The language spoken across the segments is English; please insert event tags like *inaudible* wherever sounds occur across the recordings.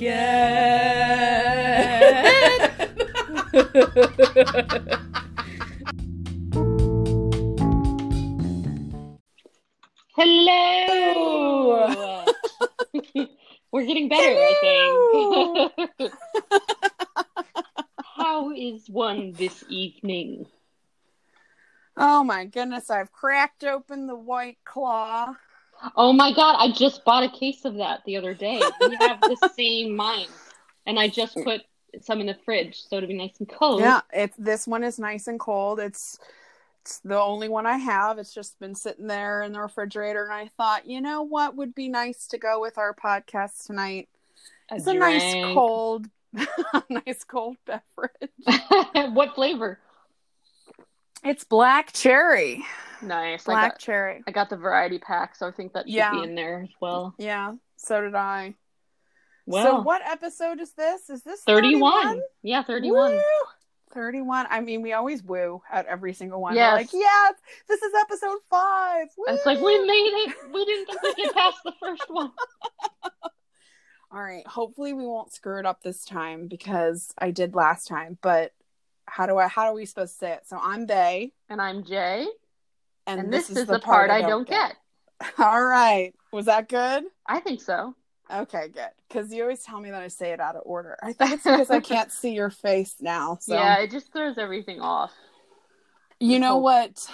Hello. We're getting better, I think. *laughs* How is one this evening? Oh my goodness, I've cracked open the white claw. Oh my god, I just bought a case of that the other day. We *laughs* have the same mine. And I just put some in the fridge so it'll be nice and cold. Yeah, it's this one is nice and cold. It's it's the only one I have. It's just been sitting there in the refrigerator and I thought, you know what would be nice to go with our podcast tonight? A It's a nice cold *laughs* nice cold beverage. *laughs* what flavor? It's black cherry. Nice. I Black got, cherry. I got the variety pack, so I think that should Yeah. be in there as well. Yeah, so did I. Well, so what episode is this? Is this 31. 31? Yeah, 31. Woo! 31. I mean, we always woo at every single one. Yes. Like, yeah, this is episode five. It's like we made it. We didn't think we could pass the first one. *laughs* All right. Hopefully, we won't screw it up this time because I did last time. But how do I? How are we supposed to say it? So I'm Bay, And I'm Jay, and, and, this, is, the part, I don't get. All right. Was that good? I think so. Okay, good. Because you always tell me that I say it out of order. I think it's because I can't *laughs* see your face now. So Yeah, it just throws everything off. you know hope. what?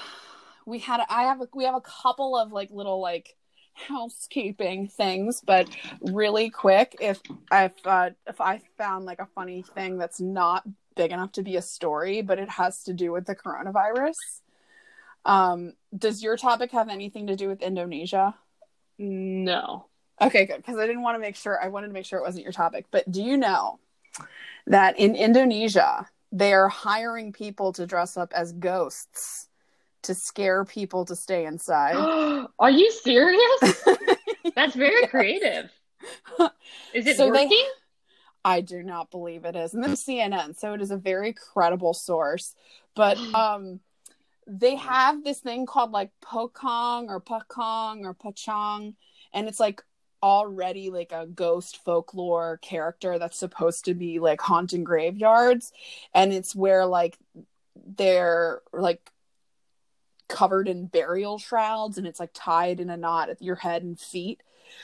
We had. I have. A, we have a couple of like little like housekeeping things, but really quick. If if uh, if I found like a funny thing that's not big enough to be a story, but it has to do with the coronavirus. Um, does your topic have anything to do with Indonesia? No. Okay, good. Because I didn't want to make sure, I wanted to make sure it wasn't your topic. But do you know that in Indonesia, they are hiring people to dress up as ghosts to scare people to stay inside? *gasps* Are you serious? *laughs* That's very creative. *laughs* Is it So they- working? I do not believe it is. And this is CNN, so it is a very credible source. But um they mm-hmm. have this thing called like Pokong or Pakong or Pachong, and it's like already like a ghost folklore character that's supposed to be like haunting graveyards. And it's where like they're like covered in burial shrouds and it's like tied in a knot at your head and feet.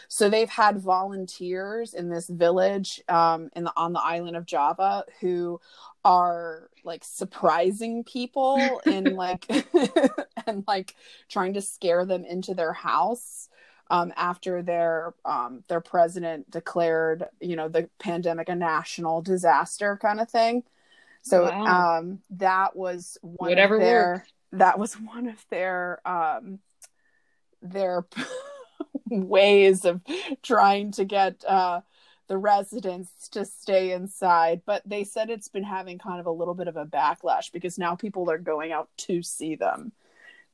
So they've had volunteers in this village um, in the on the island of Java who are like surprising people in *laughs* like *laughs* and like trying to scare them into their house um, after their um, their president declared you know the pandemic a national disaster kind of thing. So Wow. um, that was one Whatever of their that was one of their um, their *laughs* ways of trying to get uh, the residents to stay inside. But they said it's been having kind of a little bit of a backlash because now people are going out to see them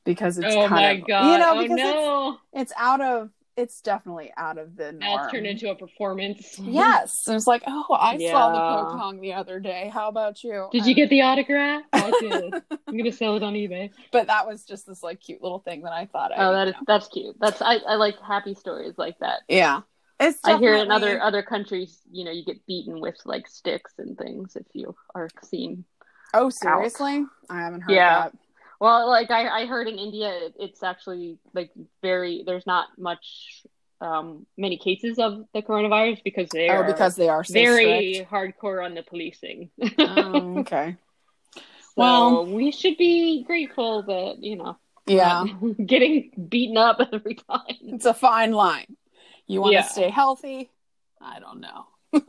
because it's oh kind my of god. you know oh because no. it's, it's out of it's definitely out of the Now norm. it's turned into a performance. *laughs* Yes, it was like, oh, I saw the Yeah. Pokong the other day. How about you? Did you get the autograph? I *laughs* did. I'm gonna sell it on eBay. But that was just this like cute little thing that I thought. I Oh, would that is that's cute. That's I, I like happy stories like that. yeah. It's I hear in other other countries, you know, you get beaten with like sticks and things if you are seen. Oh, seriously? I haven't heard Yeah. that. Well, like I, I heard in India, it, it's actually like very there's not much um many cases of the coronavirus because they Oh, are because they are so very strict. hardcore on the policing. Oh, *laughs* okay. so well- we should be grateful that you know Yeah. *laughs* getting beaten up every time. It's a fine line. You want to Yeah. stay healthy? I don't know. *laughs*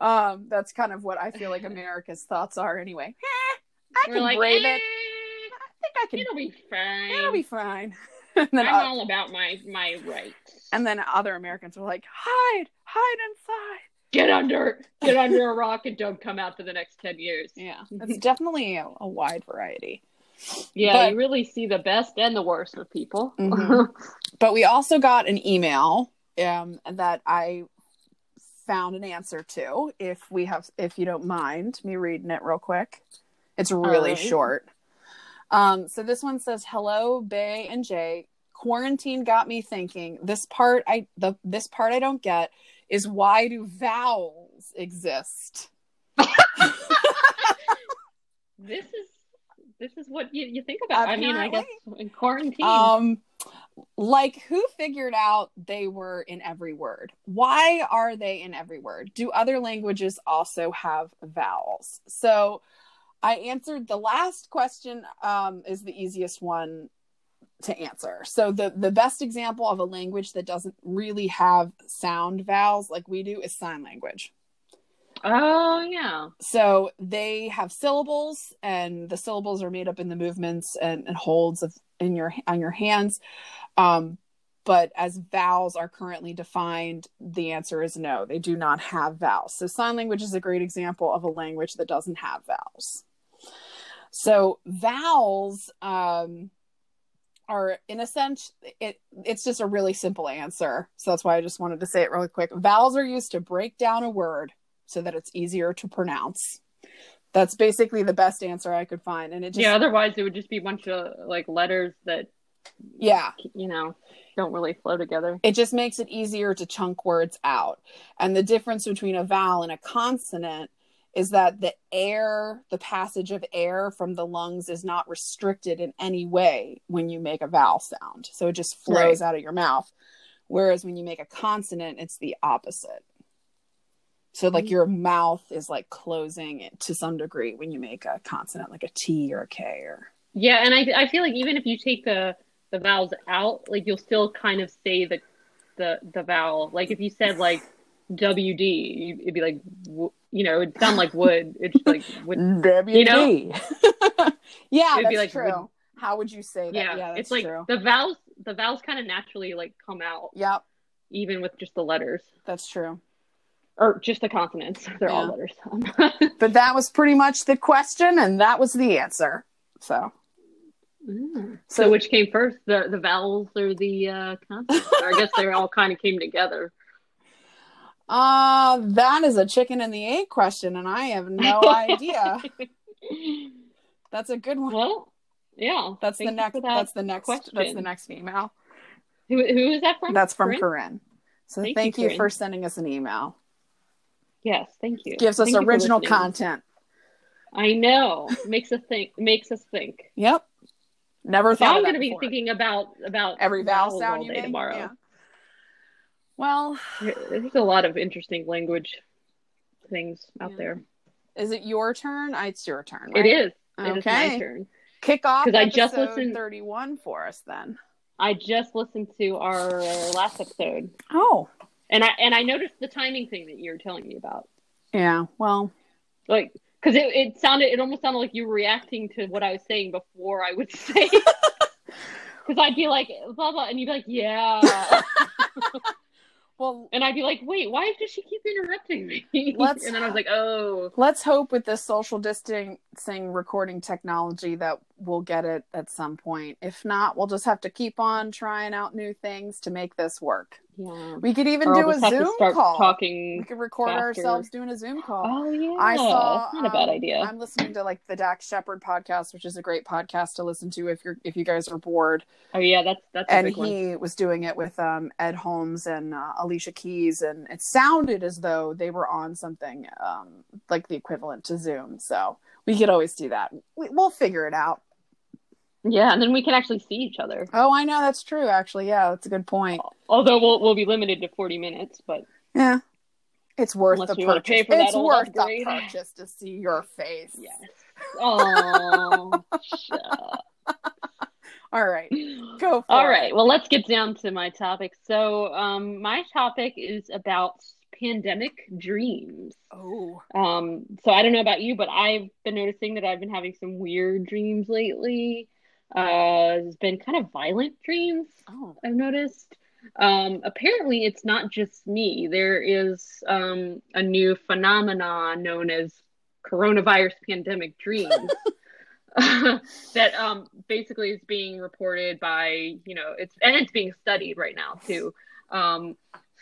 Um, that's kind of what I feel like America's thoughts are anyway. *laughs* I We're can like, brave "Eh, it. I think I can. It'll be fine. It'll be fine. *laughs* and then, I'm uh, all about my my rights. and then other Americans were like, hide, hide inside. Get under, get under a rock, and don't come out for the next ten years. Yeah, it's definitely a, a wide variety. Yeah, But- you really see the best and the worst of people. Mhm. But we also got an email um, that I found an answer to. If we have, if you don't mind me reading it real quick, it's really Alright. short. Um, so this one says, "Hello, Bay and Jay. quarantine got me thinking. This part I the this part I don't get is why do vowels exist? *laughs* this is this is what you, you think about. I mean, I guess in quarantine. Um like who figured out they were in every word? Why are they in every word? Do other languages also have vowels? So I answered the last question um, is the easiest one to answer. So the the best example of a language that doesn't really have sound vowels like we do is sign language. Oh yeah. So they have syllables, and the syllables are made up in the movements and, and holds of in your on your hands. Um, but as vowels are currently defined, the answer is no. They do not have vowels. So sign language is a great example of a language that doesn't have vowels. So vowels um, are, in a sense, it it's just a really simple answer. So that's why I just wanted to say it really quick. Vowels are used to break down a word so that it's easier to pronounce. That's basically the best answer I could find. And it just Yeah, otherwise it would just be a bunch of like letters that Yeah. You know, don't really flow together. It just makes it easier to chunk words out. And the difference between a vowel and a consonant is that the air, the passage of air from the lungs is not restricted in any way when you make a vowel sound. So it just flows right. out of your mouth. Whereas when you make a consonant, it's the opposite. So like mm-hmm. your mouth is like closing it to some degree when you make a consonant like a T or a K or Yeah, and I I feel like even if you take the the vowels out, like you'll still kind of say the the the vowel. Like if you said like WD, it'd be like you know, it'd sound like wood. It's like wood, *laughs* WD. You know? *laughs* yeah, it'd that's like true. Wood. How would you say that? Yeah, yeah it's like true. the vowels. The vowels kind of naturally like come out. Yep. Even with just the letters. That's true. Or just the consonants. *laughs* They're yeah. all letters. *laughs* but that was pretty much the question, and that was the answer. So. Mm. So, so, which came first, the the vowels or the uh, consonants? I guess they all *laughs* kind of came together. Uh, that is a chicken and the egg question, and I have no idea. That's a good one. Well, yeah. That's the next. That that's the next. Question. That's the next email. Who who is that from? That's from Corinne. Corinne. So thank, thank you, you for sending us an email. Yes, thank you. Gives us original content. I know. makes us think. Makes us think. Yep. Never thought. Now I'm going to be thinking about about every vowel sound you make tomorrow. Yeah. Well, there's a lot of interesting language things out yeah. there. Is it your turn? Ah, it's your turn. Right? It is. It okay. Is my turn. Kick off because I just listened 31 for us then. I just listened to our last episode. Oh. And I and I noticed the timing thing that you were telling me about. Yeah. Well, like because it, it sounded it almost sounded like you were reacting to what I was saying before I would *laughs* say. Because I'd be like blah blah, and you'd be like, yeah. *laughs* Well, and I'd be like, wait, why does she keep interrupting me? *laughs* Let's, and then I was like, oh. Let's hope with this social distancing recording technology that we'll get it at some point. If not, we'll just have to keep on trying out new things to make this work. Yeah. We could even do a Zoom call. Talking. We could record faster. ourselves doing a Zoom call. Oh yeah. I saw. That's not a bad um, idea. I'm listening to like the Dax Shepard podcast, which is a great podcast to listen to if you're if you guys are bored. Oh yeah, that's that's. and he one. was doing it with um, Ed Holmes and uh, Alicia Keys, and it sounded as though they were on something um, like the equivalent to Zoom. So we could always do that. We, we'll figure it out. Yeah, and then we can actually see each other. Oh, I know that's true. Actually, yeah, that's a good point. Although we'll we'll be limited to forty minutes, but yeah, it's worth Unless the purchase. it's worth upgrade. the purchase to see your face. Yes. Oh. All right, *sighs* go. All it. right. Well, let's get down to my topic. So, um, my topic is about pandemic dreams. Oh. Um, so I don't know about you, but I've been noticing that I've been having some weird dreams lately. Uh, it's been kind of violent dreams. Oh. I've noticed. Um, apparently, it's not just me. There is um, a new phenomenon known as coronavirus pandemic dreams. *laughs* *laughs* that um, basically is being reported by you know it's and it's being studied right now too um,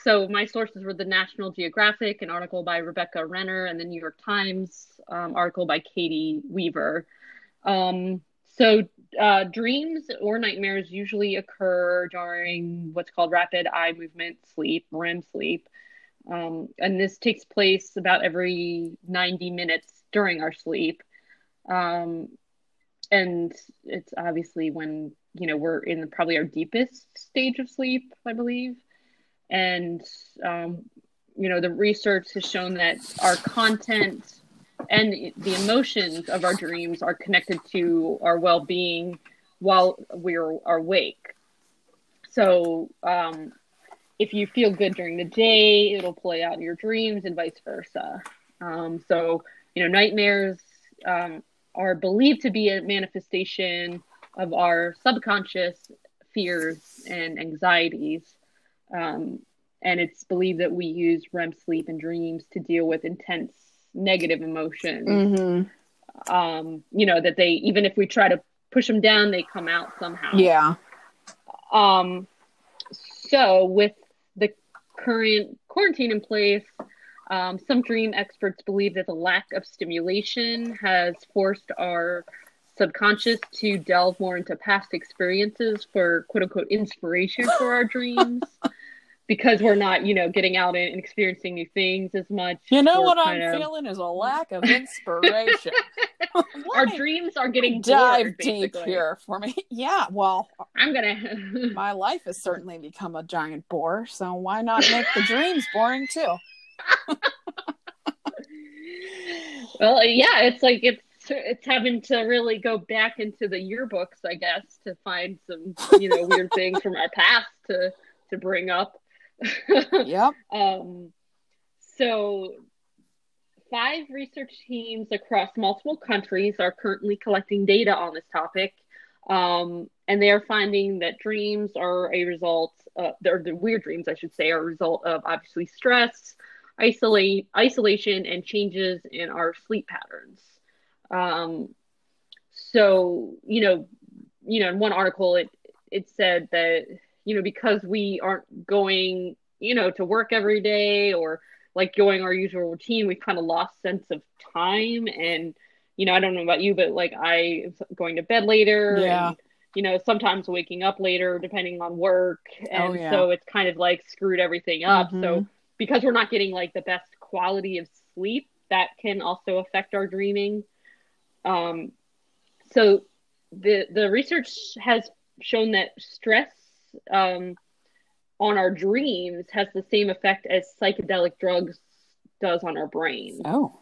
so my sources were the national geographic an article by rebecca renner and the new york times um, article by caity weaver um, so uh, dreams or nightmares usually occur during what's called rapid eye movement sleep, REM sleep. Um, and this takes place about every 90 minutes during our sleep. Um, and it's obviously when, you know, we're in probably our deepest stage of sleep, I believe. And, um, you know, the research has shown that our content and the emotions of our dreams are connected to our well-being while we're awake. So um, if you feel good during the day it'll play out in your dreams and vice versa. Um, so you know nightmares um, are believed to be a manifestation of our subconscious fears and anxieties. Um, and it's believed that we use REM sleep and dreams to deal with intense negative emotions. Mm-hmm. Um, you know, that they, even if we try to push them down, they come out somehow. Yeah. Um, so with the current quarantine in place, um, some dream experts believe that the lack of stimulation has forced our subconscious to delve more into past experiences for quote unquote inspiration for our dreams. *laughs* because we're not, you know, getting out and experiencing new things as much. You know what I'm of... feeling is a lack of *laughs* inspiration. *laughs* Our dreams are getting dive bored, deep here for me. *laughs* Yeah, well, I'm gonna. my life has certainly become a giant bore, so why not make the dreams boring too? well, yeah, it's like it's it's having to really go back into the yearbooks, I guess, to find some you know weird things from our past to to bring up. Yep. *laughs* Um, so, five research teams across multiple countries are currently collecting data on this topic. Um, and they are finding that dreams are a result, uh, or the weird dreams, I should say, are a result of obviously stress, isolate, isolation, and changes in our sleep patterns. Um, so, you know, you know, in one article, it it said that you know, because we aren't going, you know, to work every day or like going our usual routine, we've kind of lost sense of time. And, you know, I don't know about you, but like I going to bed later. Yeah. And, you know, sometimes waking up later depending on work. Oh, and oh, yeah. so it's kind of like screwed everything up. Mm-hmm. So because we're not getting like the best quality of sleep, that can also affect our dreaming. Um, so the the research has shown that stress um, on our dreams has the same effect as psychedelic drugs does on our brain. Oh.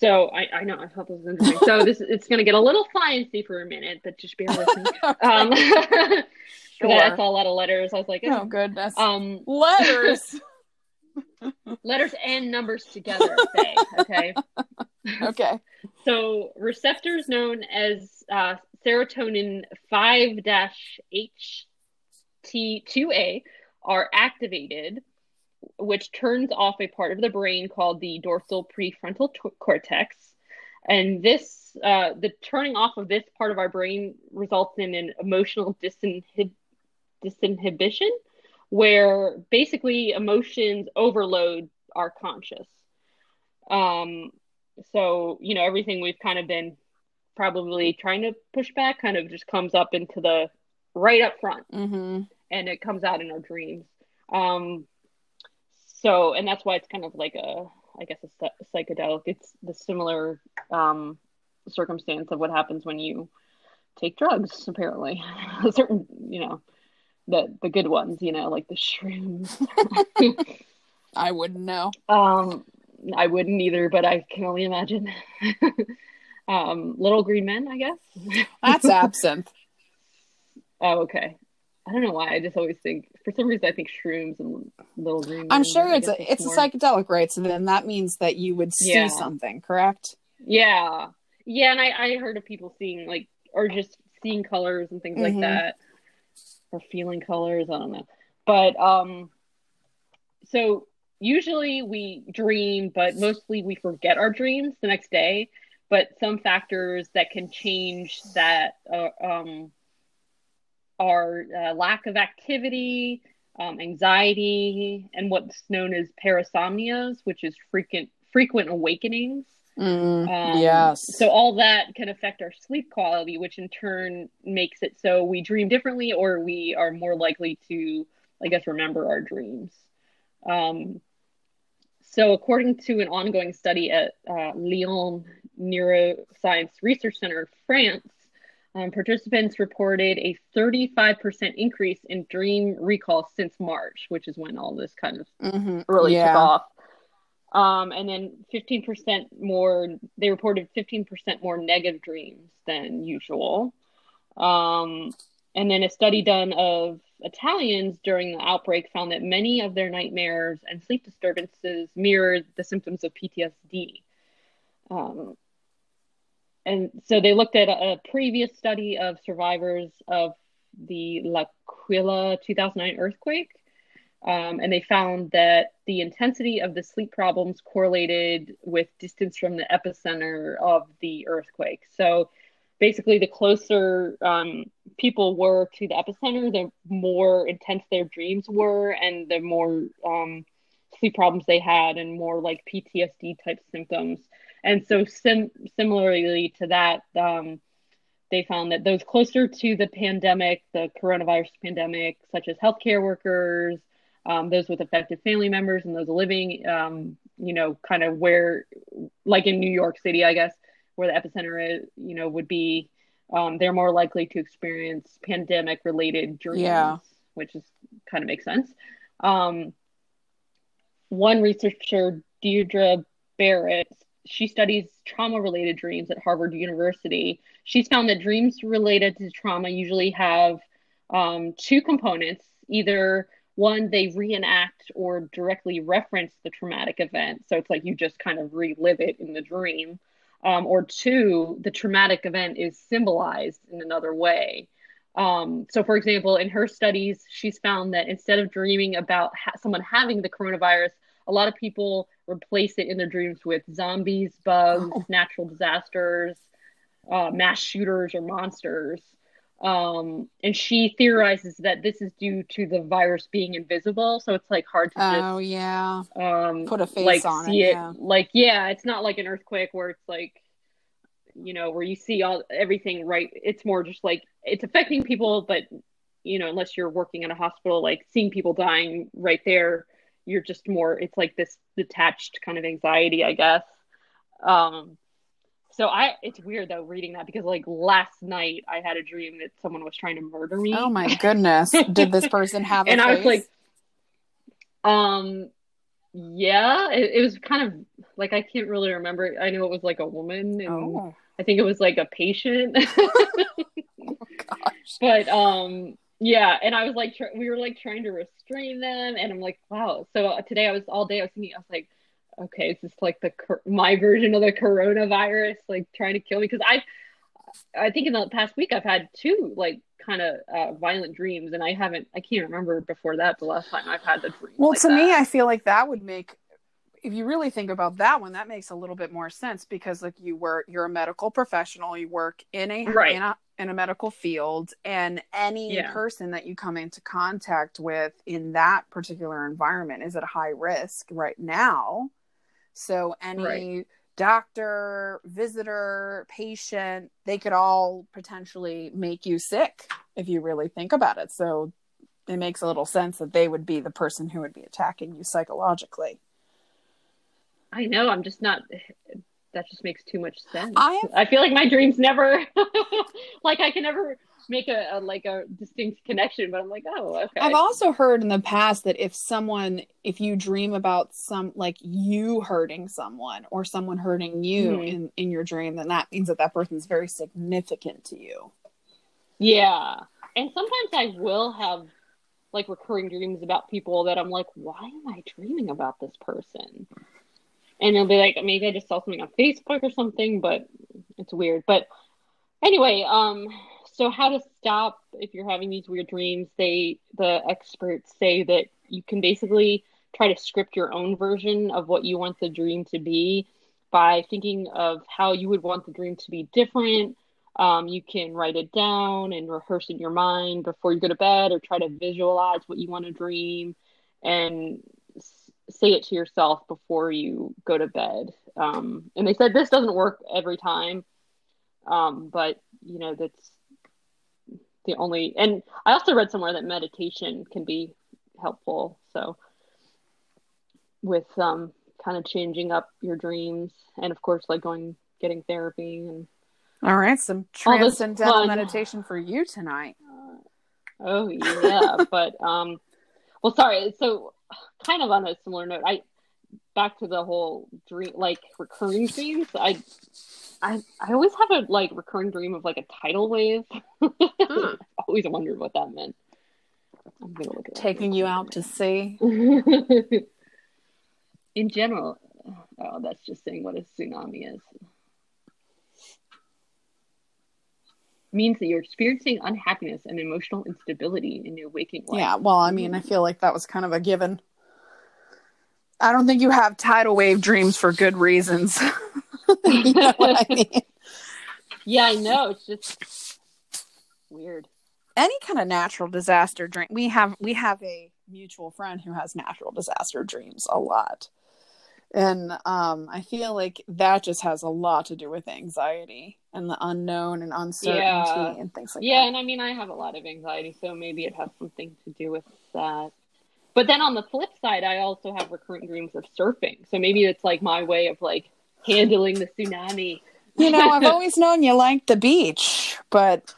So I, I know I thought this was interesting. so this it's going to get a little sciencey for a minute, but just bear with me. *laughs* um, *laughs* sure. that's a lot of letters. I was like, oh, oh goodness, um, letters, *laughs* letters and numbers together. Say okay, okay. So receptors known as uh, serotonin five H T2A are activated, which turns off a part of the brain called the dorsal prefrontal t- cortex. And this, uh, the turning off of this part of our brain results in an emotional disinhib- disinhibition, where basically emotions overload our conscious. Um, so, you know, everything we've kind of been probably trying to push back kind of just comes up into the right up front. Mm-hmm and it comes out in our dreams. Um, so, and that's why it's kind of like a, I guess, a psychedelic. It's the similar um, circumstance of what happens when you take drugs. Apparently, *laughs* a certain, you know, the the good ones, you know, like the shrooms. *laughs* I wouldn't know. Um, I wouldn't either, but I can only imagine. *laughs* um, little green men, I guess. That's absinthe. oh, okay. I don't know why. I just always think for some reason I think shrooms and little green. I'm sure it's a it's more... a psychedelic, right? So then that means that you would see yeah. something, correct? Yeah, yeah. And I I heard of people seeing like or just seeing colors and things mm-hmm. like that, or feeling colors. I don't know, but um, so usually we dream, but mostly we forget our dreams the next day. But some factors that can change that uh, um are uh, lack of activity, um, anxiety, and what's known as parasomnias, which is frequent frequent awakenings. Mm, Um, yes. So all that can affect our sleep quality, which in turn makes it so we dream differently or we are more likely to, I guess, remember our dreams. Um, so according to an ongoing study at uh, Lyon Neuroscience Research Center in France, um, participants reported a 35% increase in dream recall since March, which is when all this kind of Mhm. really yeah. took off. Um, and then 15% more, they reported 15% more negative dreams than usual. Um, and then a study done of Italians during the outbreak found that many of their nightmares and sleep disturbances mirrored the symptoms of PTSD. Um, and so they looked at a, a previous study of survivors of the L'Aquila 2009 earthquake. Um, and they found that the intensity of the sleep problems correlated with distance from the epicenter of the earthquake. So basically, the closer um, people were to the epicenter, the more intense their dreams were, and the more um, sleep problems they had, and more like PTSD type symptoms. And so, sim- similarly to that, um, they found that those closer to the pandemic, the coronavirus pandemic, such as healthcare workers, um, those with affected family members, and those living, um, you know, kind of where, like in New York City, I guess, where the epicenter is, you know, would be, um, they're more likely to experience pandemic related dreams, Yeah. which is kind of makes sense. Um, one researcher, Deirdre Barrett, she studies trauma related dreams at Harvard University. She's found that dreams related to trauma usually have um, two components either one, they reenact or directly reference the traumatic event. So it's like you just kind of relive it in the dream. Um, or two, the traumatic event is symbolized in another way. Um, so, for example, in her studies, she's found that instead of dreaming about ha- someone having the coronavirus, a lot of people replace it in their dreams with zombies, bugs, Oh. *laughs* natural disasters, uh, mass shooters, or monsters. Um, and she theorizes that this is due to the virus being invisible, so it's like hard to just Oh yeah. um Put a face like on see it, it, yeah. like yeah it's not like an earthquake where it's like you know where you see all everything right it's more just like it's affecting people but you know unless you're working in a hospital like seeing people dying right there you're just more it's like this detached kind of anxiety i guess um so i it's weird though reading that because like last night i had a dream that someone was trying to murder me Oh my goodness. Did this person have *laughs* a and I was like, um, yeah, it, it was kind of like I can't really remember. I know it was like a woman, and Oh I think it was like a patient. *laughs* gosh. but um, yeah, and I was like, tr- we were like trying to restrain them, and I'm like, wow. So today I was all day I was thinking, I was like, okay, is this like the my version of the coronavirus, like trying to kill me? Because I, I think in the past week I've had two like kind of uh, violent dreams, and I haven't, I can't remember before that the last time I've had the dream. Well, like to me. I feel like that would make if you really think about that one, that makes a little bit more sense because like you were you're a medical professional, you work in a Right. in a in a medical field and any Yeah. person that you come into contact with in that particular environment is at a high risk right now. So any Right. doctor, visitor, patient, they could all potentially make you sick if you really think about it. So it makes a little sense that they would be the person who would be attacking you psychologically. I know I'm just not. That just makes too much sense. I I feel like my dreams never, *laughs* like I can never make a, a like a distinct connection, but I'm like, oh, okay. I've also heard in the past that if someone, if you dream about some, like you hurting someone or someone hurting you Mhm. in, in your dream, then that means that that person is very significant to you. Yeah. And sometimes I will have like recurring dreams about people that I'm like, why am I dreaming about this person? And it'll be like, maybe I just saw something on Facebook or something, but it's weird. But anyway, um, so how to stop if you're having these weird dreams? They, the experts say that you can basically try to script your own version of what you want the dream to be by thinking of how you would want the dream to be different um, you can write it down and rehearse in your mind before you go to bed or try to visualize what you want to dream and say it to yourself before you go to bed um, and they said this doesn't work every time, um, but you know that's the only. And I also read somewhere that meditation can be helpful. So with um, kind of changing up your dreams, and of course, like going getting therapy and. All right, some transcendental meditation for you tonight. Oh yeah, *laughs* but um, well, sorry. So, kind of on a similar note, I back to the whole dream, like recurring dreams. I, I, I always have a like recurring dream of like a tidal wave. Hmm. *laughs* always wondered what that meant. I'm gonna look at taking you out to sea. *laughs* In general, oh, that's just saying what a tsunami is. Means that you're experiencing unhappiness and emotional instability in your waking life. Yeah, well, I mean, I feel like that was kind of a given. I don't think you have tidal wave dreams for good reasons. *laughs* you know I mean? Yeah, I know. It's just weird. Any kind of natural disaster dream. We have we have a mutual friend who has natural disaster dreams a lot and um, I feel like that just has a lot to do with anxiety and the unknown and uncertainty yeah. and things like that. yeah, and I mean, I have a lot of anxiety, so maybe it has something to do with that. But then on the flip side, I also have recurrent dreams of surfing, so maybe it's like my way of like handling the tsunami. You know, I've *laughs* always known you like the beach, but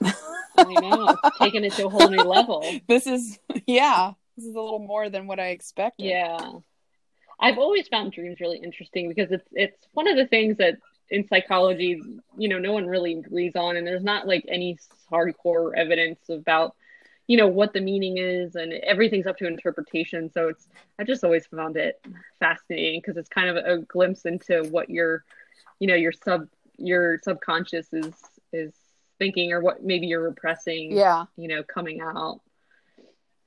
I know taking it to a whole new level. *laughs* This is yeah, this is a little more than what I expected. Yeah. I've always found dreams really interesting because it's it's one of the things that in psychology, you know, no one really agrees on, and there's not like any hardcore evidence about, you know, what the meaning is, and everything's up to interpretation. So it's I just always found it fascinating because it's kind of a glimpse into what your, you know, your sub your subconscious is is thinking or what maybe you're repressing. Yeah. You know, coming out.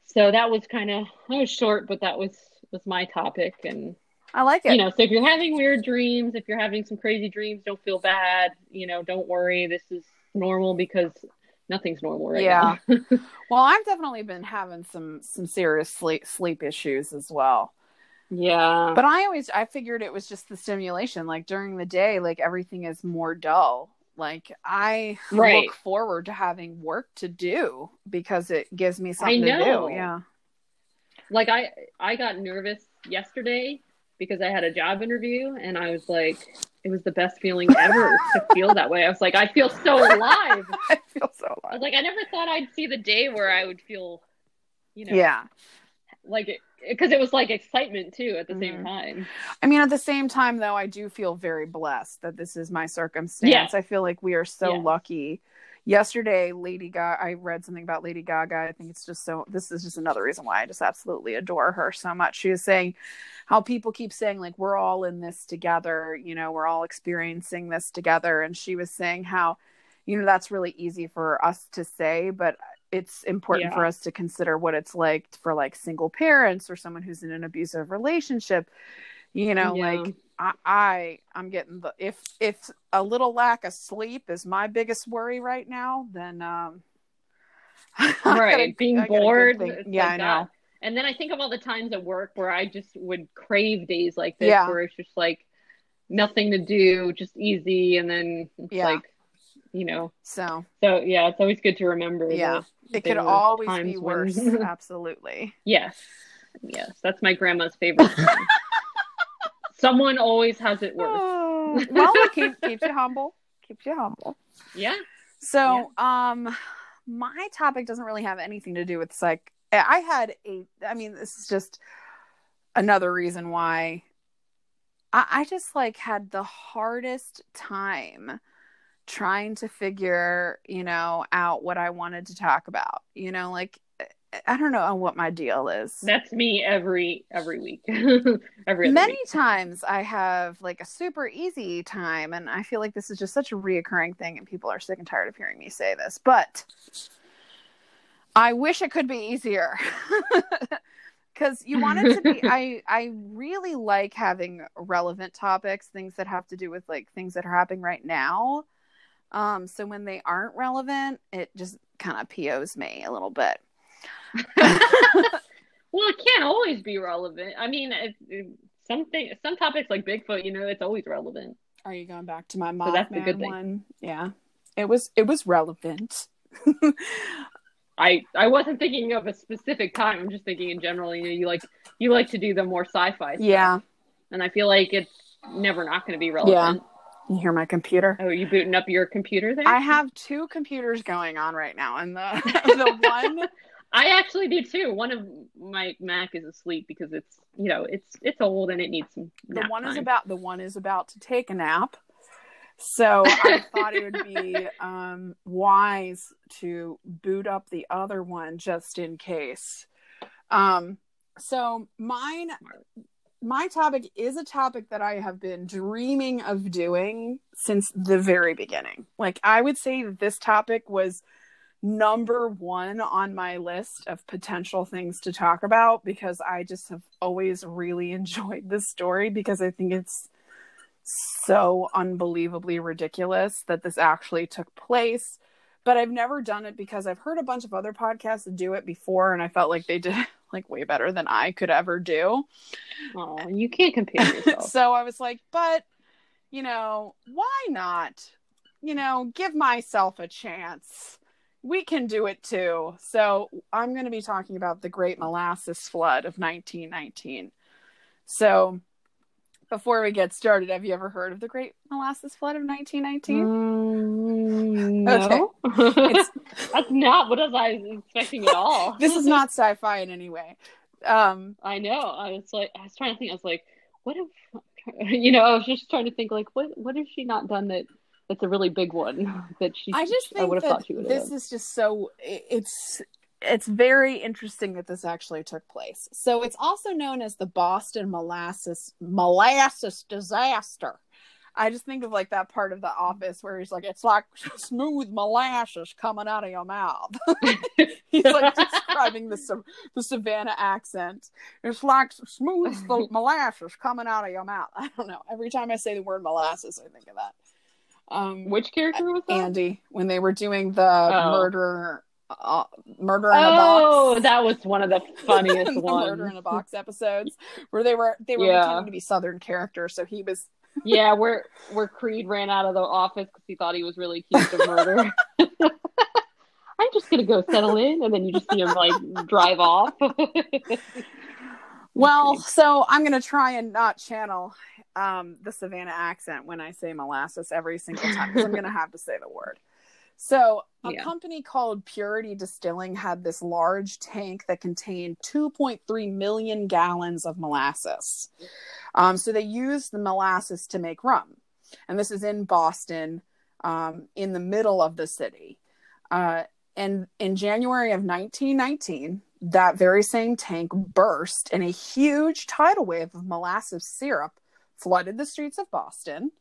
So that was kind of I was short, but that was was my topic and I like it. You know, so if you're having weird dreams, if you're having some crazy dreams, don't feel bad. You know, don't worry. This is normal because nothing's normal right yeah. now. *laughs* well, I've definitely been having some some serious sleep sleep issues as well. Yeah. But I always I figured it was just the stimulation. Like during the day, like everything is more dull. Like I right. look forward to having work to do because it gives me something to do. Yeah like I I got nervous yesterday because I had a job interview and I was like it was the best feeling ever to *laughs* feel that way. I was like I feel so *laughs* alive. I feel so alive. I was like I never thought I'd see the day where I would feel you know Yeah. Like it because it was like excitement too at the mm-hmm. same time. I mean, at the same time, though, I do feel very blessed that this is my circumstance. Yeah. I feel like we are so yeah. lucky yesterday lady gaga i read something about lady gaga i think it's just so this is just another reason why i just absolutely adore her so much she was saying how people keep saying like we're all in this together you know we're all experiencing this together and she was saying how you know that's really easy for us to say but it's important yeah. for us to consider what it's like for like single parents or someone who's in an abusive relationship you know yeah. like I, I I'm getting the if if a little lack of sleep is my biggest worry right now, then um *laughs* right being bored. Yeah, like I know. That. And then I think of all the times at work where I just would crave days like this, yeah. where it's just like nothing to do, just easy, and then it's yeah. like you know. So so yeah, it's always good to remember. Yeah, it could always be worse. *laughs* Absolutely. Yes, yes, that's my grandma's favorite. *laughs* Someone always has it worse. Oh, *laughs* well, it keeps, keeps you humble. Keeps you humble. Yeah. So, yeah. um, my topic doesn't really have anything to do with psych. I had a. I mean, this is just another reason why I, I just like had the hardest time trying to figure, you know, out what I wanted to talk about. You know, like eh, eh, I don't know what my deal is. That's me every every week. *laughs* every many week. times I have like a super easy time, and I feel like this is just such a reoccurring thing, and people are sick and tired of hearing me say this. But I wish it could be easier *laughs* because you want it to be. *laughs* I I really like having relevant topics, things that have to do with like things that are happening right now. Um, so when they aren't relevant, it just kind of POs me a little bit. *laughs* *laughs* well, it can't always be relevant. I mean, it, it, something some topics like Bigfoot, you know, it's always relevant. Are you going back to my So that's the good thing. one? Yeah, it was it was relevant. *laughs* I I wasn't thinking of a specific time. I'm just thinking in general. You know, you like you like to do the more sci-fi. Stuff. yeah, and I feel like it's never not going to be relevant. You hear my computer? Oh, are you booting up your computer there? I have two computers going on right now, and the *laughs* the one *laughs* I actually do too. One of my Mac is asleep because it's you know it's it's old and it needs some. the one is about the one is about to take a nap. So I thought it would be *laughs* um, wise to boot up the other one just in case. Um, so mine, my topic is a topic that I have been dreaming of doing since the very beginning. Like I would say this topic was number one on my list of potential things to talk about because I just have always really *laughs* enjoyed this story because I think it's so unbelievably ridiculous that this actually took place. But I've never done it because I've heard a bunch of other podcasts do it before and I felt like they did *laughs* like way better than I could ever do. Oh, you can't compare *laughs* yourself. so I was like, but you know, why not? You know, give myself a chance. We can do it too. So I'm going to be talking about the Great Molasses Flood of 1919. So before we get started, have you ever heard of the Great Molasses Flood of 1919? Mm, no, It's- that's not what I was expecting at all. *laughs* This is not sci-fi in any way. Um, I know. I was like, I was trying to think. I was like, what if, you know, I was just trying to think, like, what, what has she not done that, that's a really big one *laughs* that she? I just I would have thought she would this is just so it's it's very interesting that this actually took place. So it's also known as the Boston molasses molasses disaster. I just think of like that part of the office where he's like, it's like *laughs* smooth molasses coming out of your mouth. *laughs* he's like *laughs* describing the the Savannah accent. It's like smooth molasses coming out of your mouth. I don't know. Every time I say the word molasses, I think of that. Um, Which character was that? Andy when they were doing the Oh. murder uh, murder in a Oh, box. that was one of the funniest the ones. murder in a box episodes where they were they were Yeah. pretending to be southern characters so he was yeah, where where Creed ran out of the office because he thought he was really accused of murder. *laughs* I'm just gonna go settle in, and then you just see him like drive off. *laughs* well so i'm to try and not channel um, the savannah accent when i say molasses every single time because i'm to have to say the word so a Yeah. company called purity distilling had this large tank that contained 2.3 million gallons of molasses um, so they used the molasses to make rum and this is in boston um, in the middle of the city uh, and in january of 1919 that very same tank burst and a huge tidal wave of molasses syrup flooded the streets of Boston.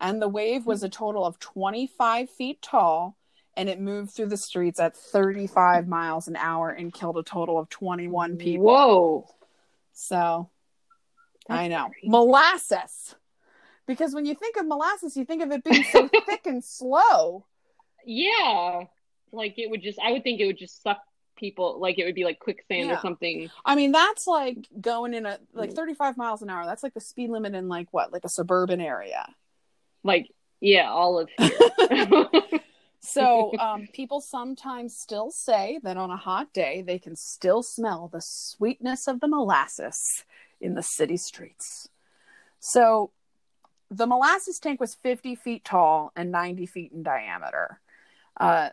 And the wave was a total of 25 feet tall and it moved through the streets at 35 miles an hour and killed a total of 21 people. Whoa! So That's I know. crazy. Molasses. Because when you think of molasses, you think of it being so *laughs* thick and slow. Yeah, like it would just. I would think it would just suck people. Like it would be like quicksand Yeah. or something. I mean, that's like going in a like mm. 35 miles an hour. That's like the speed limit in like what, like a suburban area. Like yeah, all of *laughs* here. *laughs* So *laughs* um, people sometimes still say that on a hot day they can still smell the sweetness of the molasses in the city streets. So the molasses tank was 50 feet tall and 90 feet in diameter. Uh,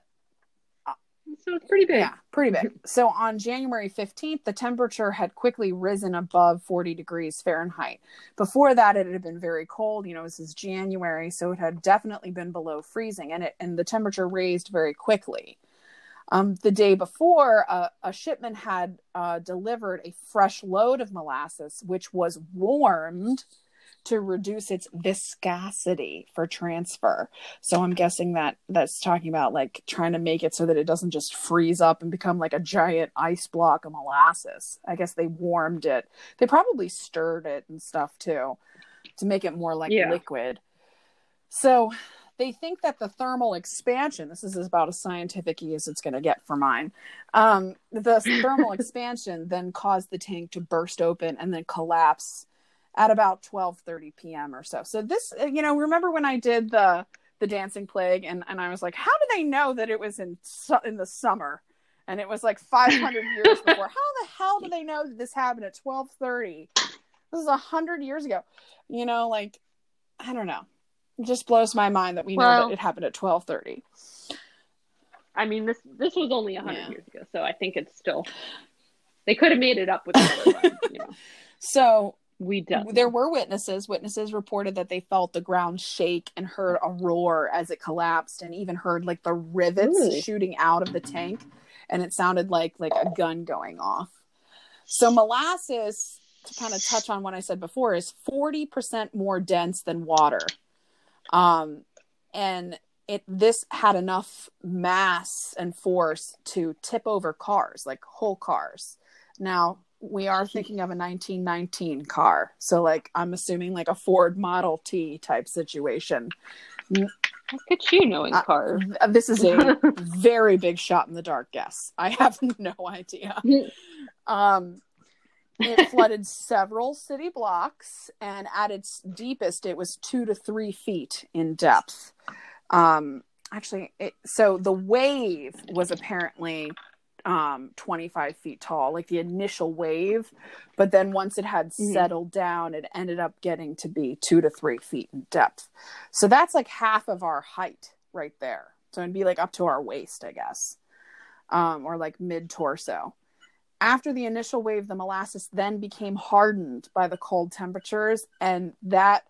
so it's pretty big. yeah, pretty big. So on January 15th, the temperature had quickly risen above 40 degrees Fahrenheit. Before that, it had been very cold. You know, this is January, so it had definitely been below freezing, and it and the temperature raised very quickly. Um, the day before, uh, a shipment had uh, delivered a fresh load of molasses, which was warmed to reduce its viscosity for transfer. So I'm guessing that that's talking about like trying to make it so that it doesn't just freeze up and become like a giant ice block of molasses. I guess they warmed it. They probably stirred it and stuff too to make it more like Yeah. liquid. So they think that the thermal expansion, this is about as scientific as it's going to get for mine. Um, the thermal *laughs* expansion then caused the tank to burst open and then collapse at about 12:30 p.m. or so. So this, uh, you know, remember when I did the the dancing plague and and I was like, how do they know that it was in su- in the summer? And it was like 500 *laughs* years before. How the hell do they know that this happened at 12:30? This is 100 years ago. You know, like I don't know. It just blows my mind that we Well- know that it happened at 12:30. I mean, this this was only a hundred Yeah. years ago, so I think it's still. They could have made it up with another one, you know. *laughs* So We don't. there were witnesses. Witnesses reported that they felt the ground shake and heard a roar as it collapsed, and even heard like the rivets Ooh. shooting out of the tank, and it sounded like like a gun going off. So molasses, to kind of touch on what I said before, is forty percent more dense than water, um, and it this had enough mass and force to tip over cars, like whole cars. Now we are thinking of a 1919 car, so like I'm assuming like a Ford Model T type situation. Look at you knowing Uh, cars. This is a *laughs* very big shot in the dark guess. I have *laughs* no idea. Um, it *laughs* flooded several city blocks, and at its deepest, it was two to three feet in depth. Um, actually, it, so the wave was apparently um 25 feet tall like the initial wave but then once it had Mhm. settled down it ended up getting to be two to three feet in depth so that's like half of our height right there so it'd be like up to our waist i guess um or like mid torso after the initial wave the molasses then became hardened by the cold temperatures and that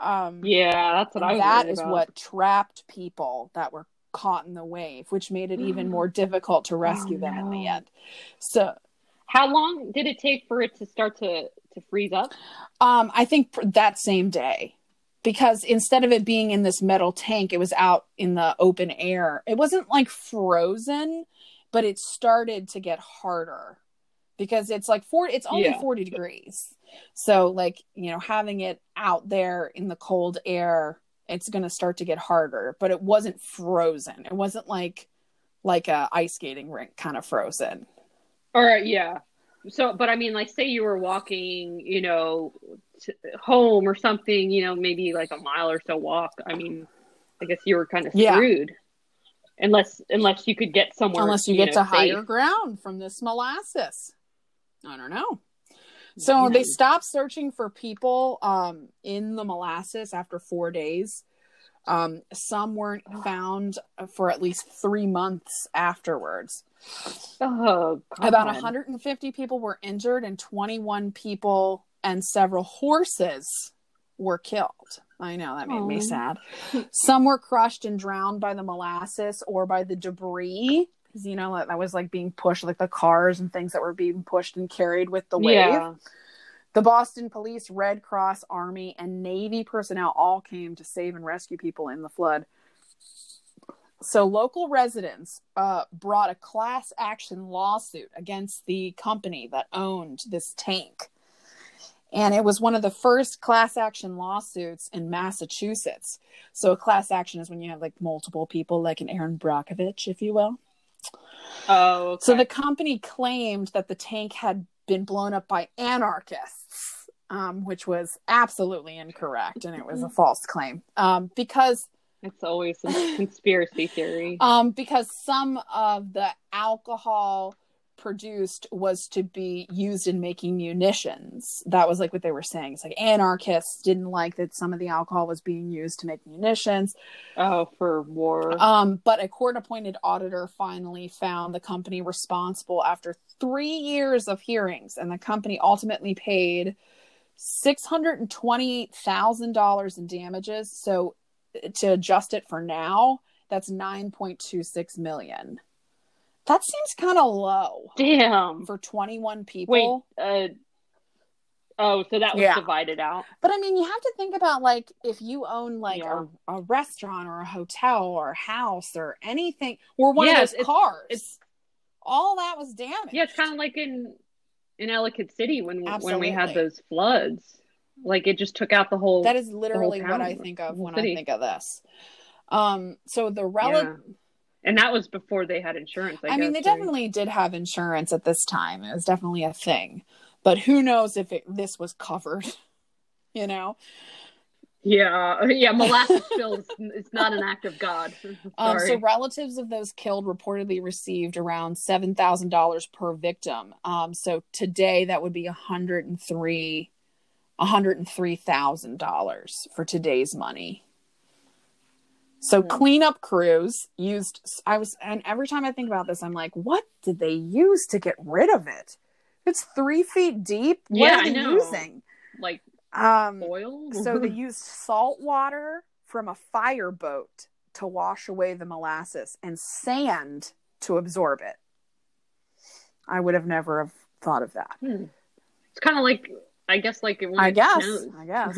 um yeah, that's what I was. that about. what trapped people that were caught in the wave which made it even more difficult to rescue Oh, them in the end. So How long did it take for it to start to to freeze up? um i think pr- that same day because instead of it being in this metal tank it was out in the open air. It wasn't like frozen but it started to get harder because it's like four it's only Yeah. 40 degrees. So like you know having it out there in the cold air it's going to start to get harder but it wasn't frozen it wasn't like like a ice skating rink kind of frozen Or yeah. So, but I mean, like, say you were walking, you know, to home or something, you know, maybe like a mile or so walk. I mean, I guess you were kind of Yeah. screwed, unless unless you could get somewhere. unless you, get know, to higher ground from this molasses i don't know so they stopped searching for people um, in the molasses after four days. Um, some weren't found for at least three months afterwards. Oh, about 150 people were injured and 21 people and several horses were killed. I know that made me sad. *laughs* Some were crushed and drowned by the molasses or by the debris because you know that was like being pushed like the cars and things that were being pushed and carried with the wave. Yeah. the boston police red cross army and navy personnel all came to save and rescue people in the flood. So local residents uh, brought a class action lawsuit against the company that owned this tank. And it was one of the first class action lawsuits in massachusetts. So a class action is when you have like multiple people like an Erin Brockovich if you will Oh, okay. so the company claimed that the tank had been blown up by anarchists, um, which was absolutely incorrect, and it was a false claim um, because it's always some *laughs* conspiracy theory. um, because some of the alcohol produced was to be used in making munitions. That was like what they were saying. It's like anarchists didn't like that some of the alcohol was being used to make munitions. oh, for war. Um, but a court appointed auditor finally found the company responsible after three years of hearings, and the company ultimately paid $628,000 in damages. So to adjust it for now, that's 9.26 million. That seems kind of low Damn. for 21 Wait. people. Uh. Oh, so that was Yeah. divided out. But I mean, you have to think about like if you own like Yeah. a, a restaurant or a hotel or a house or anything, or one Yes, of those cars. it's- all that was damaged. Yeah, it's kind of like in in Ellicott City when when we had those floods. Like it just took out the whole. that is literally what I think of when city. I think of this. Um, so the yeah. And that was before they had insurance. I, I, mean, they right? definitely did have insurance at this time. It was definitely a thing, but who knows if it, this was covered? *laughs* you know. Yeah, yeah, molasses *laughs* spills it's not an act of God. *laughs* Um, so relatives of those killed reportedly received around seven thousand dollars per victim. Um, so today that would be a hundred and three, a hundred and three thousand dollars for today's money. So Hmm. cleanup crews used. I was, and every time I think about this, I'm like, what did they use to get rid of it? It's three feet deep. What Yeah, are I they know. using? like Um, oil. so they *laughs* used salt water from a fireboat to wash away the molasses and sand to absorb it. I would have never have thought of that. Hmm. It's kind of like I guess like I guess. *laughs* I guess.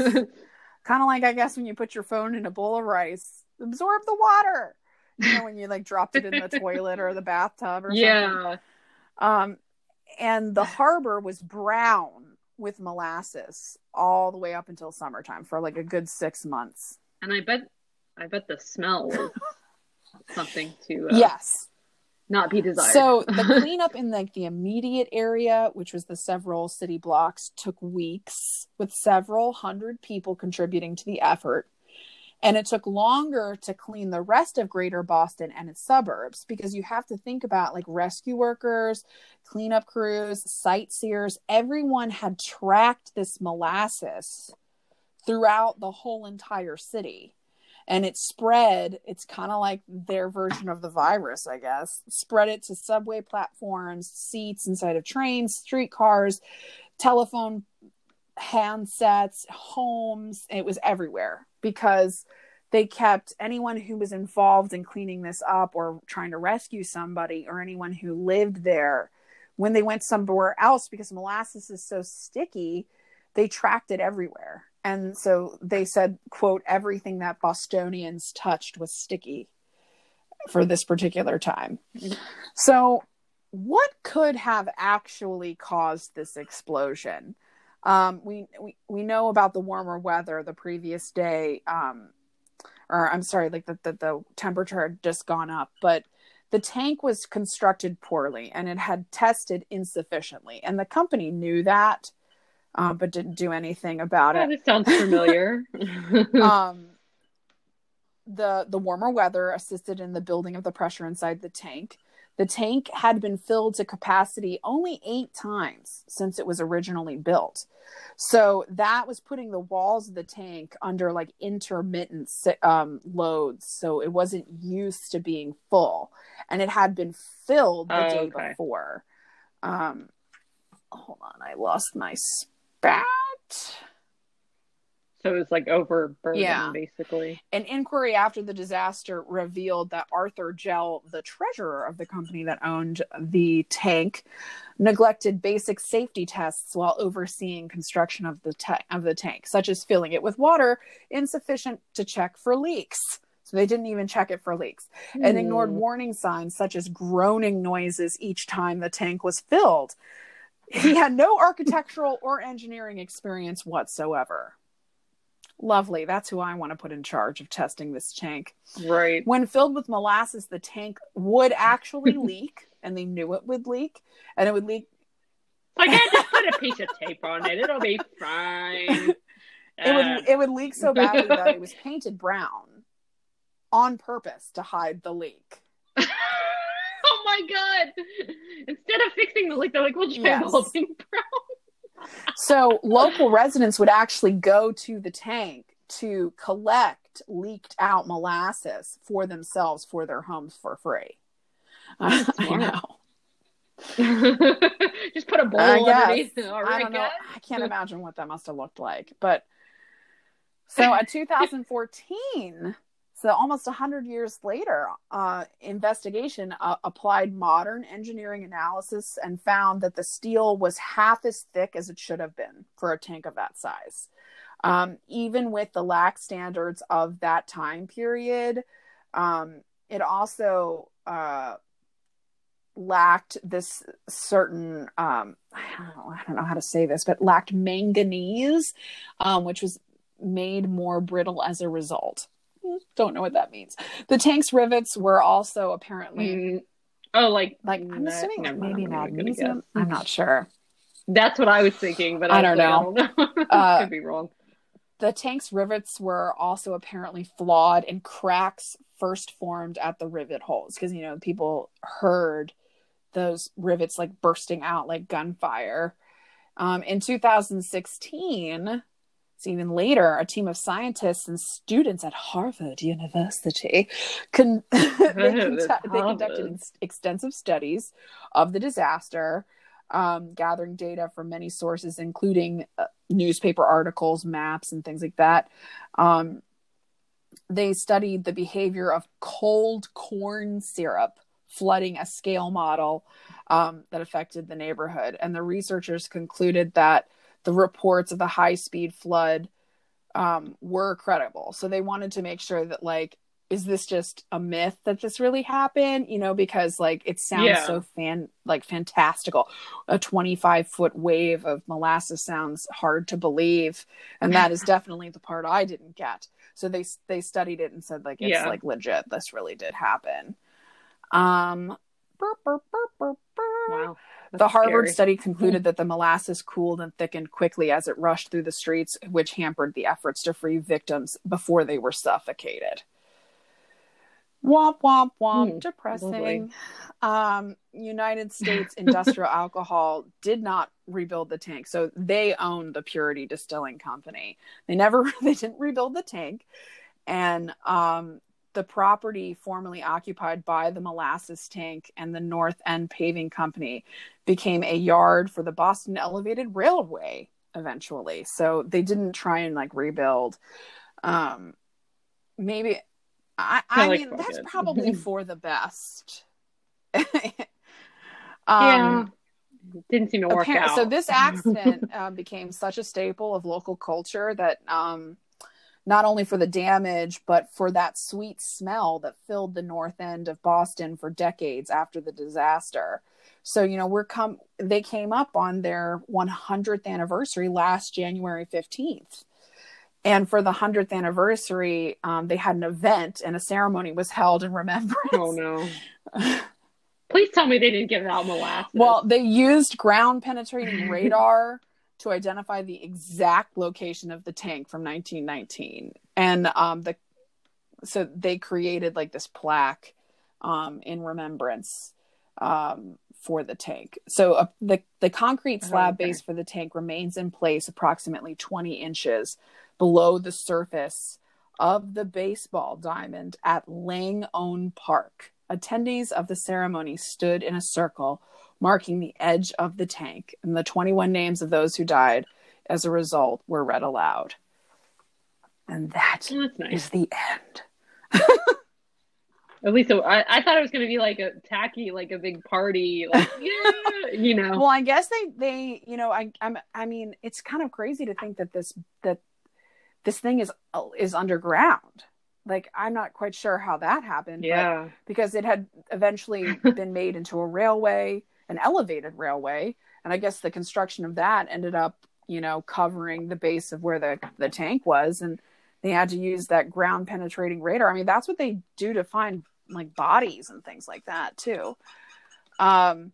kind of like I guess when you put your phone in a bowl of rice, absorb the water. You know *laughs* when you like dropped it in the toilet or the bathtub or something. yeah. Um, and the harbor was brown with molasses all the way up until summertime for like a good six months. And I bet I bet the smell was *laughs* something to uh, yes. not be desired. So *laughs* the cleanup in like the immediate area, which was the several city blocks, took weeks with several hundred people contributing to the effort. And it took longer to clean the rest of greater Boston and its suburbs because you have to think about like rescue workers, cleanup crews, sightseers, everyone had tracked this molasses throughout the whole entire city. And it spread, it's kind of like their version of the virus, I guess. Spread it to subway platforms, seats inside of trains, streetcars, telephone handsets, homes. It was everywhere because they kept anyone who was involved in cleaning this up or trying to rescue somebody or anyone who lived there when they went somewhere else because molasses is so sticky they tracked it everywhere. And so they said quote everything that bostonians touched was sticky for this particular time. So what could have actually caused this explosion um, we, we we know about the warmer weather the previous day um, or i'm sorry like the, the, the temperature had just gone up but the tank was constructed poorly and it had tested insufficiently and the company knew that uh, but didn't do anything about Oh, it this sounds familiar. *laughs* *laughs* um, the the warmer weather assisted in the building of the pressure inside the tank. The tank had been filled to capacity only eight times since it was originally built. So that was putting the walls of the tank under like intermittent um, loads. So it wasn't used to being full. And it had been filled the Oh, day okay. before. Um, hold on, I lost my spat. So it's like overburdened, Yeah. basically. An inquiry after the disaster revealed that Arthur Jell, the treasurer of the company that owned the tank, neglected basic safety tests while overseeing construction of the ta- of the tank, such as filling it with water insufficient to check for leaks. So they didn't even check it for leaks, and ignored Hmm. warning signs such as groaning noises each time the tank was filled. He had no architectural or engineering experience whatsoever. Lovely. That's who I want to put in charge of testing this tank. Right. When filled with molasses, the tank would *laughs* actually leak, and they knew it would leak, and it would leak. Like, I just put a *laughs* piece of tape on it. It'll be fine. It Uh, would it would leak so badly that it was *laughs* painted brown on purpose to hide the leak. oh my god! Instead of fixing the leak, they're like, we'll try Yes. the whole thing brown. So local residents would actually go to the tank to collect leaked out molasses for themselves for their homes for free. *laughs* *laughs* I know. *laughs* just put a bowl I guess. underneath. All I don't know. I can't imagine what that must have looked like. But so, a 2014, so almost 100 years later, uh, investigation uh, applied modern engineering analysis and found that the steel was half as thick as it should have been for a tank of that size. Um, even with the lax standards of that time period, um, it also uh, lacked this certain um I don't, know, I don't know how to say this but lacked manganese um which was made more brittle as a result don't know what that means the tank's rivets were also apparently Mm. Oh, like like i'm na- assuming never maybe I'm magnesium i'm not sure That's what I was thinking, but I I, don't like, I don't know. *laughs* Uh, Could be wrong. the tank's rivets were also apparently flawed and cracks first formed at the rivet holes because you know people heard those rivets like bursting out like gunfire um, in 2016 it's even later a team of scientists and students at harvard university con- *laughs* they, conta- they conducted ex- extensive studies of the disaster um, gathering data from many sources including uh, newspaper articles, maps, and things like that. Um, they studied the behavior of cold corn syrup flooding a scale model um, that affected the neighborhood. And the researchers concluded that the reports of the high speed flood um, were credible. So they wanted to make sure that, like, is this just a myth that this really happened you know because like it sounds yeah. so fan like fantastical a 25 foot wave of molasses sounds hard to believe and that is *laughs* definitely the part i didn't get so they they studied it and said like it's yeah. like legit this really did happen um burp, burp, burp, wow the Harvard scary. study concluded *laughs* that the molasses cooled and thickened quickly as it rushed through the streets, which hampered the efforts to free victims before they were suffocated. Womp womp womp. Mm, Depressing. Um, United States Industrial *laughs* Alcohol did not rebuild the tank, so they owned the Purity Distilling Company. They never, *laughs* they didn't rebuild the tank, and um, the property formerly occupied by the molasses tank and the North End Paving Company became a yard for the Boston Elevated Railway eventually. So they didn't try and like rebuild. Um, maybe I, I like mean, that's it. probably *laughs* for the best. *laughs* um, yeah. Didn't seem to work out. So this *laughs* accident uh, became such a staple of local culture that um, not only for the damage, but for that sweet smell that filled the north end of Boston for decades after the disaster. So, you know, we're come they came up on their 100th anniversary last January 15th and for the 100th anniversary um, they had an event and a ceremony was held in remembrance. Oh no. *laughs* Please tell me they didn't give out molasses well they used ground penetrating *laughs* radar to identify the exact location of the tank from 1919 and um, the so they created like this plaque um, in remembrance um, for the tank. So uh, the the concrete slab okay. base for the tank remains in place approximately 20 inches below the surface of the baseball diamond at Langone Park. Attendees of the ceremony stood in a circle marking the edge of the tank, and the 21 names of those who died as a result were read aloud. And that oh, nice. is the end. At least I, I thought it was going to be like a tacky, like a big party, like *laughs* yeah, you know. Well, I guess they they you know I I'm I mean it's kind of crazy to think that this that this thing is is underground like i'm not quite sure how that happened yeah because it had eventually *laughs* been made into a railway an elevated railway and i guess the construction of that ended up you know covering the base of where the the tank was and they had to use that ground penetrating radar i mean that's what they do to find like bodies and things like that too um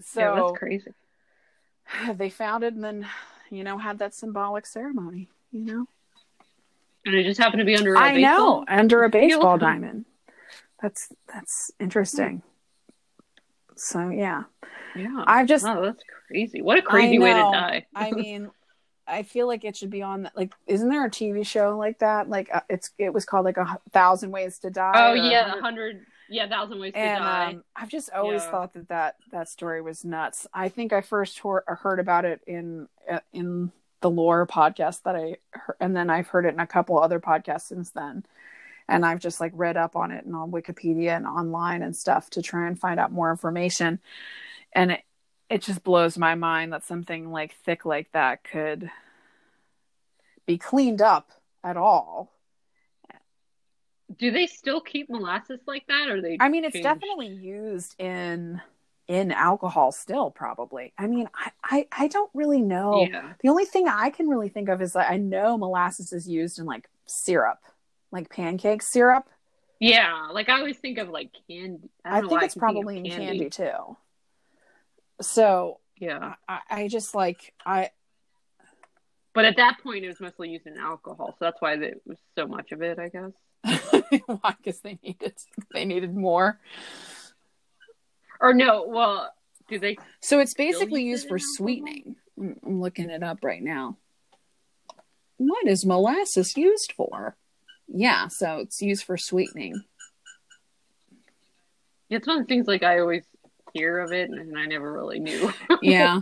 so yeah, that's crazy *sighs* they found it and then you know had that symbolic ceremony you know. And it just happened to be under a I baseball? know, under a baseball diamond. That's that's interesting. So yeah. Yeah. I've just Oh, that's crazy. What a crazy way to die. I *laughs* mean, I feel like it should be on like isn't there a TV show like that? Like uh, it's it was called like a thousand ways to die. Oh yeah, a hundred yeah, thousand ways and, to die. Um, I've just always yeah. thought that, that that story was nuts. I think I first heard, heard about it in uh, in the lore podcast that I heard, and then I've heard it in a couple other podcasts since then. And I've just like read up on it and on Wikipedia and online and stuff to try and find out more information. And it, it just blows my mind that something like thick like that could be cleaned up at all. Do they still keep molasses like that or they I mean it's definitely used in in alcohol still probably i mean i i, I don't really know yeah. the only thing i can really think of is like i know molasses is used in like syrup like pancake syrup yeah like i always think of like candy i, I think it's probably in candy. candy. too so yeah I, I just like i But at that point, it was mostly used in alcohol, so that's why there was so much of it, I guess. *laughs* Why? Because they needed they needed more. Or no, well, do they? So it's basically use used it for sweetening. I'm looking it up right now. What is molasses used for? Yeah, so it's used for sweetening. It's one of the things like I always hear of it, and I never really knew *laughs* Yeah.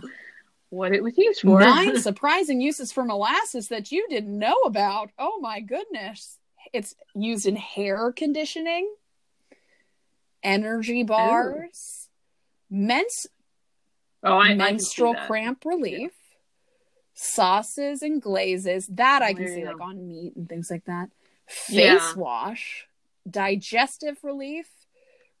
what it was used for. Nine *laughs* surprising uses for molasses that you didn't know about. Oh my goodness. It's used in hair conditioning, energy bars, mens- oh, I, I menstrual that. cramp relief, sauces and glazes. That I can see like on meat and things like that. Face Yeah. wash, digestive relief,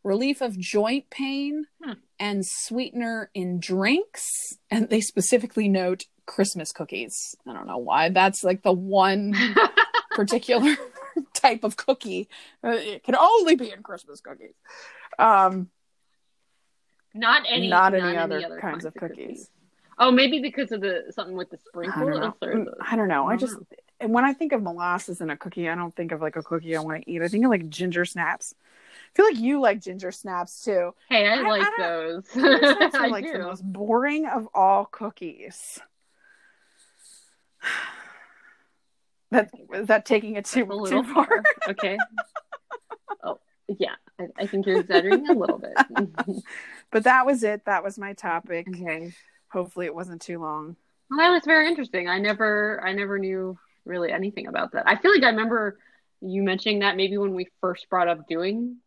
relief of joint pain, Hmm. and sweetener in drinks. And they specifically note Christmas cookies. I don't know why. That's like the one *laughs* particular *laughs* type of cookie. Uh, It can only be in Christmas cookies. Um, not any, Not any other kinds kinds of cookies. Oh, maybe because of the something with the I sprinkles. don't know. I don't know. I I just know. And when I think of molasses in a cookie, I don't think of like a cookie I want to eat. I think of like ginger snaps. I feel like you like ginger snaps too. Hey, I, I- like I those. *laughs* Ginger snaps are like do. the most boring of all cookies. *sighs* That is that taking it too a little too far? far. Okay. *laughs* oh, yeah. I, I think you're exaggerating a little bit. *laughs* But that was it. That was my topic. okay. Hopefully, it wasn't too long. Well, that was very interesting. I never, I never knew really anything about that. I feel like I remember you mentioning that maybe when we first brought up doing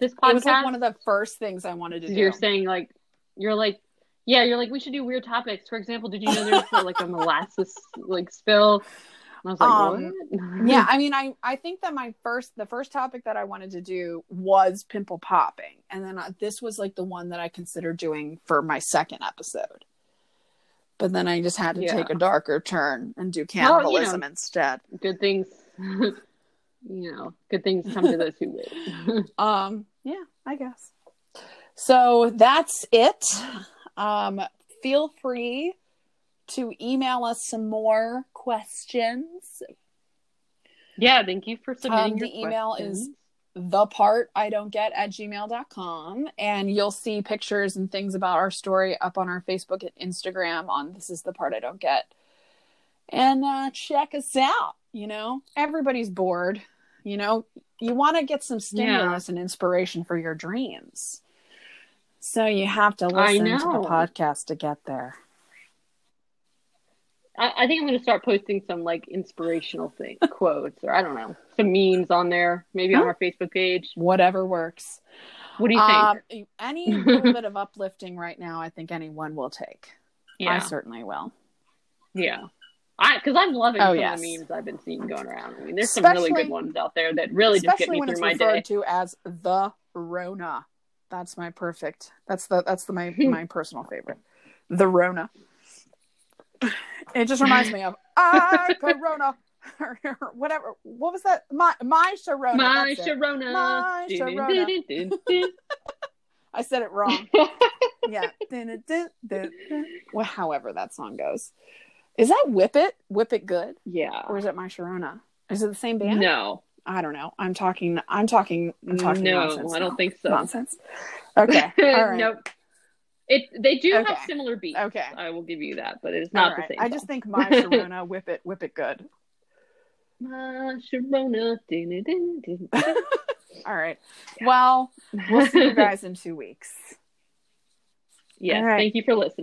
this podcast. It was like one of the first things I wanted to do. you're saying like, you're like, yeah, you're like, we should do weird topics. For example, did you know there was like a molasses like spill? And I was like, Um, what? yeah *laughs* i mean i i think that my first the first topic that i wanted to do was pimple popping and then uh, this was like the one that i considered doing for my second episode but then i just had to Yeah. take a darker turn and do Well, you cannibalism know. instead good things. *laughs* you know, good things come to those who wait. *laughs* um yeah i guess so that's it um feel free to email us some more questions yeah, thank you for submitting Um, your the email questions. is the part I don't get at gmail.com. And you'll see pictures and things about our story up on our Facebook and Instagram on This is the Part I Don't Get. And uh, check us out. You know, everybody's bored. You know, you want to get some stimulus and inspiration for your dreams. So you have to listen to the podcast to get there. I, I think I'm going to start posting some like inspirational thing quotes or I don't know some memes on there, maybe on our Facebook page. Whatever works. What do you think? Um, any little bit of uplifting right now, I think anyone will take. I yeah, certainly will. yeah. I because I'm loving Oh, some yes. of the memes I've been seeing going around. I mean, there's some really good ones out there that really just get especially me when through it's my referred day. to as the Rona. That's my perfect. That's the that's the my *laughs* my personal favorite. The Rona. It just reminds me of I *laughs* Corona or *laughs* whatever. What was that? My my Sharona. My. Sharona. My Sharona. *laughs* I said it wrong. *laughs* yeah. Well, however that song goes. Is that Whip It? Whip It Good? yeah. Or is it My Sharona? Is it the same band? No. I don't know. I'm talking. I'm talking. I'm talking no, nonsense. I don't now. think so. Nonsense. Okay. All right. nope. It they do Okay. have similar beats. Okay. I will give you that, but it's not right. the same. I just think my Sharona, whip it, whip it good. Sharona. All right. Well, we'll see you guys in two weeks. Yes, right. thank you for listening.